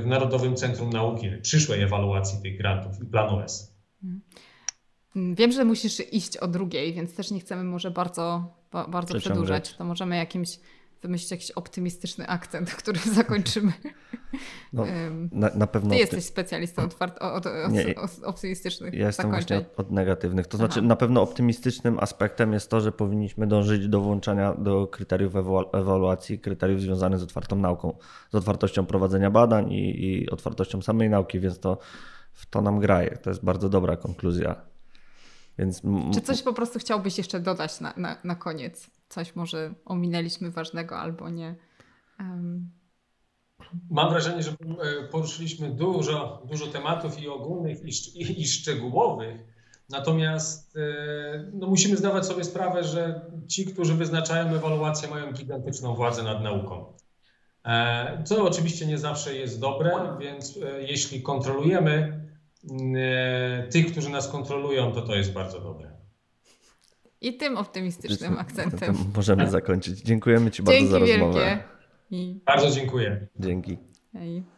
w Narodowym Centrum Nauki, przyszłej ewaluacji tych grantów i planu S. Mhm. Wiem, że musisz iść o drugiej, więc też nie chcemy może bardzo, bardzo przedłużać. To możemy jakimś wymyślić jakiś optymistyczny akcent, który zakończymy. No, na, na pewno Ty jesteś specjalistą od, od, nie, od optymistycznych Ja jestem zakończeń. właśnie od, od negatywnych. To znaczy Aha. na pewno optymistycznym aspektem jest to, że powinniśmy dążyć do włączania do kryteriów ewaluacji, kryteriów związanych z otwartą nauką, z otwartością prowadzenia badań i, i otwartością samej nauki, więc to w to nam graje. To jest bardzo dobra konkluzja więc... Czy coś po prostu chciałbyś jeszcze dodać na, na, na koniec? Coś może ominęliśmy ważnego albo nie? Um... Mam wrażenie, że e, poruszyliśmy dużo, dużo tematów i ogólnych, i, i, szczegółowych. Natomiast e, no, musimy zdawać sobie sprawę, że ci, którzy wyznaczają ewaluację, mają gigantyczną władzę nad nauką. E, co oczywiście nie zawsze jest dobre, więc jeśli kontrolujemy tych, którzy nas kontrolują, to to jest bardzo dobre. I tym optymistycznym akcentem. Możemy zakończyć. Dziękujemy Ci bardzo Dzięki za rozmowę. Wielkie. I... Bardzo dziękuję. Dzięki. Hej.